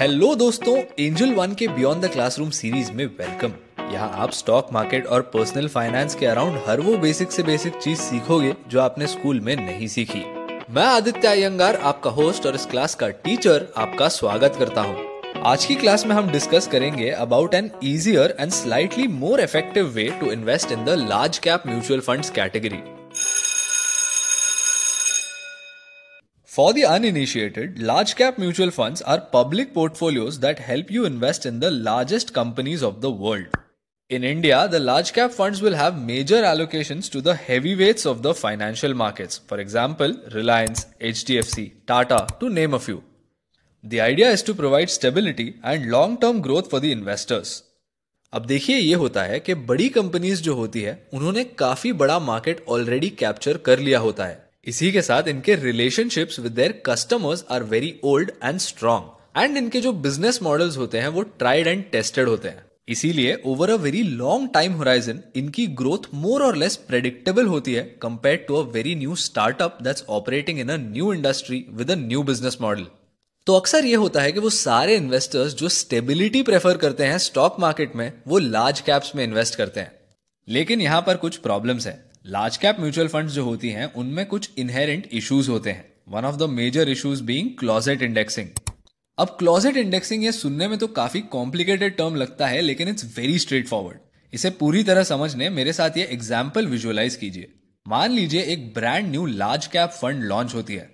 Hello दोस्तों Angel one के beyond the classroom series में वेलकम यहाँ आप स्टॉक मार्केट और पर्सनल फाइनेंस के अराउंड हर वो बेसिक से बेसिक चीज़ सीखोगे जो आपने स्कूल में नहीं सीखी। मैं आदित्य अयंगार, आपका होस्ट और इस क्लास का टीचर आपका स्वागत करता हूँ। आज की क्लास में हम डिस्कस करेंगे about an easier and slightly more effective way to invest in the large cap mutual funds category For the uninitiated, large cap mutual funds are public portfolios that help you invest in the largest companies of the world. In India, the large cap funds will have major allocations to the heavyweights of the financial markets. For example, Reliance, HDFC, Tata, to name a few. The idea is to provide stability and long term growth for the investors. अब देखिए ये होता है कि बड़ी companies जो होती है उन्होंने काफ़ी बड़ा मार्केट ऑलरेडी कैप्चर कर लिया होता है इसी के साथ इनके relationships with their customers are very old and strong and इनके जो बिज़नेस मॉडल्स होते हैं, वो ट्राइड एंड टेस्टेड होते हैं। इसीलिए over a very long time horizon इनकी ग्रोथ मोर और लेस प्रेडिक्टेबल होती है compare to a very new startup that's operating in a new industry with a new business model तो अक्सर ये होता है कि वो सारे इन्वेस्टर्स जो स्टेबिलिटी प्रेफर करते हैं स्टॉक मार्केट में, वो लार्ज कैप्स में इन्वेस्ट करते हैं। लेकिन यहाँ पर कुछ प्रॉब्लम्स हैं। लार्ज कैप म्यूचुअल फंड्स जो होती हैं, उनमें कुछ इनहेरेंट इश्यूज़ होते हैं। One of the major issues being closet indexing अब क्लोजेट इंडेक्सिंग ये सुनने में तो काफ़ी कॉम्प्लिकेटेड टर्म लगता है, लेकिन इट्स वेरी स्ट्रेट फॉरवर्ड इसे पूरी तरह समझने मेरे साथ ये एग्ज़ाम्पल विजुअलाइज कीजिए। मान लीजिए एक brand new large cap fund launch होती है।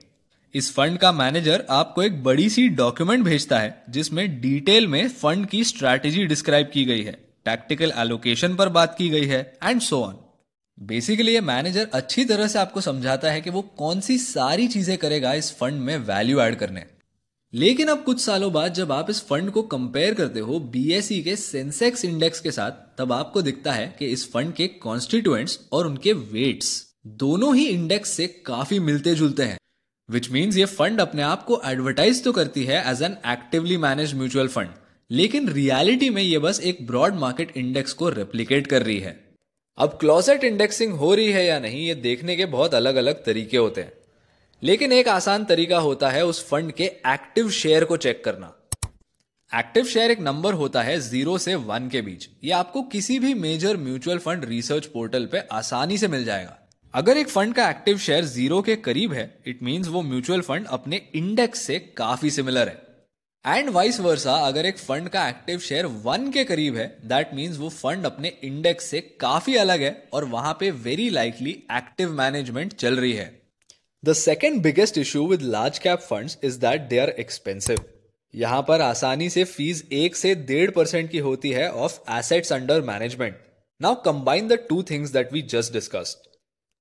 इस फंड का मैनेजर आपको एक बड़ी सी डॉक्यूमेंट भेजता है, जिसमें डिटेल में फंड की स्ट्रैटेजी डिस्क्राइब की गई है टैक्टिकल एलोकेशन पर बात की गई है एंड सो ऑन बेसिकली ये मैनेजर अच्छी तरह से आपको समझाता है कि वो कौन सी सारी चीज़ें करेगा इस फंड में वैल्यू ऐड करने। लेकिन अब कुछ सालों बाद जब आप इस फंड को कंपेयर करते हो बीएसई के सेंसेक्स इंडेक्स के साथ, तब आपको दिखता है कि इस फंड के कॉन्स्टिट्यूएंट्स और उनके वेट्स दोनों ही इंडेक्स से काफ़ी मिलते जुलते हैं विच मीन्स ये फंड अपने आप को एडवर्टाइज तो करती है as an actively managed mutual fund लेकिन रियलिटी में ये बस एक ब्रॉड मार्केट इंडेक्स को रेप्लीकेट कर रही है। अब क्लोजेट इंडेक्सिंग हो रही है या नहीं, ये देखने के बहुत अलग अलग तरीके होते हैं। लेकिन एक आसान तरीका होता है उस फंड के एक्टिव शेयर को चेक करना। एक्टिव शेयर एक नंबर होता है ज़ीरो से वन के बीच। ये आपको किसी भी major mutual fund research portal पे आसानी से मिल जाएगा। अगर एक फंड का एक्टिव शेयर ज़ीरो के करीब है इट मींस वो म्यूचुअल फंड अपने इंडेक्स से काफ़ी सिमिलर है। एंड वाइस वर्सा अगर एक फंड का एक्टिव शेयर वन के करीब है दैट मीन्स वो फंड अपने इंडेक्स से काफ़ी अलग है और वहाँ पे वेरी लाइकली एक्टिव मैनेजमेंट चल रही है। The second biggest issue with large cap fund is that they are expensive यहाँ पर आसानी से फ़ीस एक से डेढ़ परसेंट की होती है of assets under management now combine the two things that we just discussed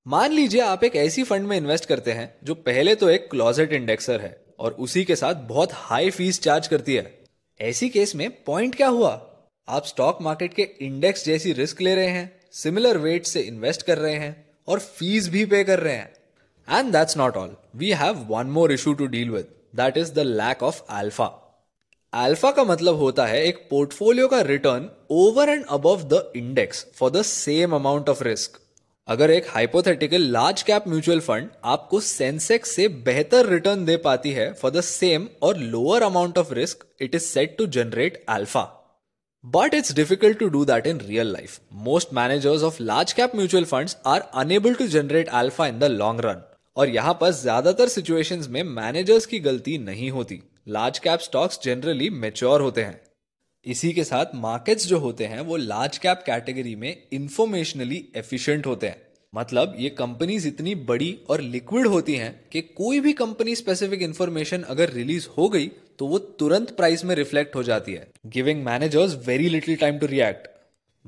मान लीजिए आप एक ऐसी फंड में इन्वेस्ट करते हैं, जो पहले तो एक क्लोजेट इंडेक्सर है। और उसी के साथ बहुत हाई फ़ीस चार्ज करती है। ऐसी केस में पॉइंट क्या हुआ? आप स्टॉक मार्केट के इंडेक्स जैसी रिस्क ले रहे हैं सिमिलर वेट से इन्वेस्ट कर रहे हैं और फ़ीस भी पे कर रहे हैं। And that's not all we have one more issue to deal with that is the lack of alpha alpha का मतलब होता है एक पोर्टफोलियो का return over and above the index for the same amount of risk अगर एक hypothetical large cap mutual fund आपको Sensex से बेहतर रिटर्न दे पाती है फॉर द सेम और lower amount of risk it is set to generate alpha but it's difficult to do that in real life most managers of large cap mutual funds are unable to generate alpha in the long run और यहाँ पर ज़्यादातर situations में managers की गलती नहीं होती. Large cap stocks generally mature होते हैं. इसी के साथ मार्केट्स जो होते हैं, वो लार्ज कैप कैटेगरी में इंफॉर्मेशनली एफिशिएंट होते हैं। मतलब ये कंपनीज़ इतनी बड़ी और लिक्विड होती हैं कि कोई भी कंपनी स्पेसिफिक इंफॉर्मेशन अगर रिलीज़ हो गई तो वो तुरंत प्राइस में रिफ्लेक्ट हो जाती है। Giving managers very little time to react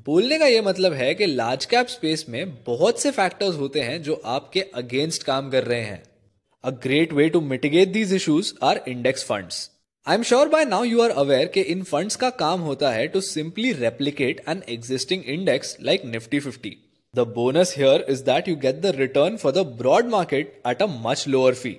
बोलने का ये मतलब है कि लार्ज कैप स्पेस में बहुत से फैक्टर्स होते हैं जो आपके अगेंस्ट काम कर रहे हैं। A great way to mitigate these issues are index funds I'm sure by now you are aware कि इन फंड्स का काम होता है to simply replicate an existing index like Nifty fifty the bonus here is that you get the return for the broad market at a much lower fee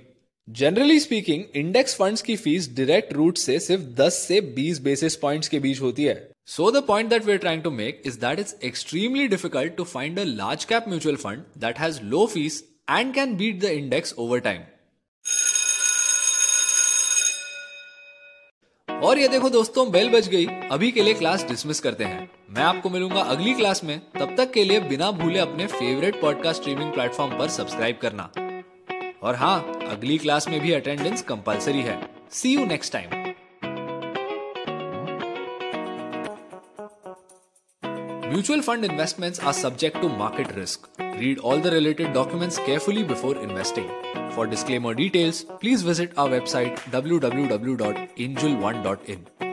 generally speaking index funds की fees direct route से सिर्फ़ 10 से 20 basis points के बीच होती है. So the point that we are trying to make is that it's extremely difficult to find a large cap mutual fund that has low fees and can beat the index over time और ये देखो दोस्तों, bell बज गई। अभी के लिए class dismiss करते हैं। मैं आपको मिलूँगा अगली क्लास में। तब तक के लिए बिना भूले अपने फेवरेट पॉडकास्ट स्ट्रीमिंग प्लेटफॉर्म पर सब्सक्राइब करना। और हाँ अगली क्लास में भी अटेंडेंस कंपलसरी है। See you next time Mutual fund investments are subject to market risk. Read all the related documents carefully before investing. For disclaimer details, please visit our website www.angel1.in.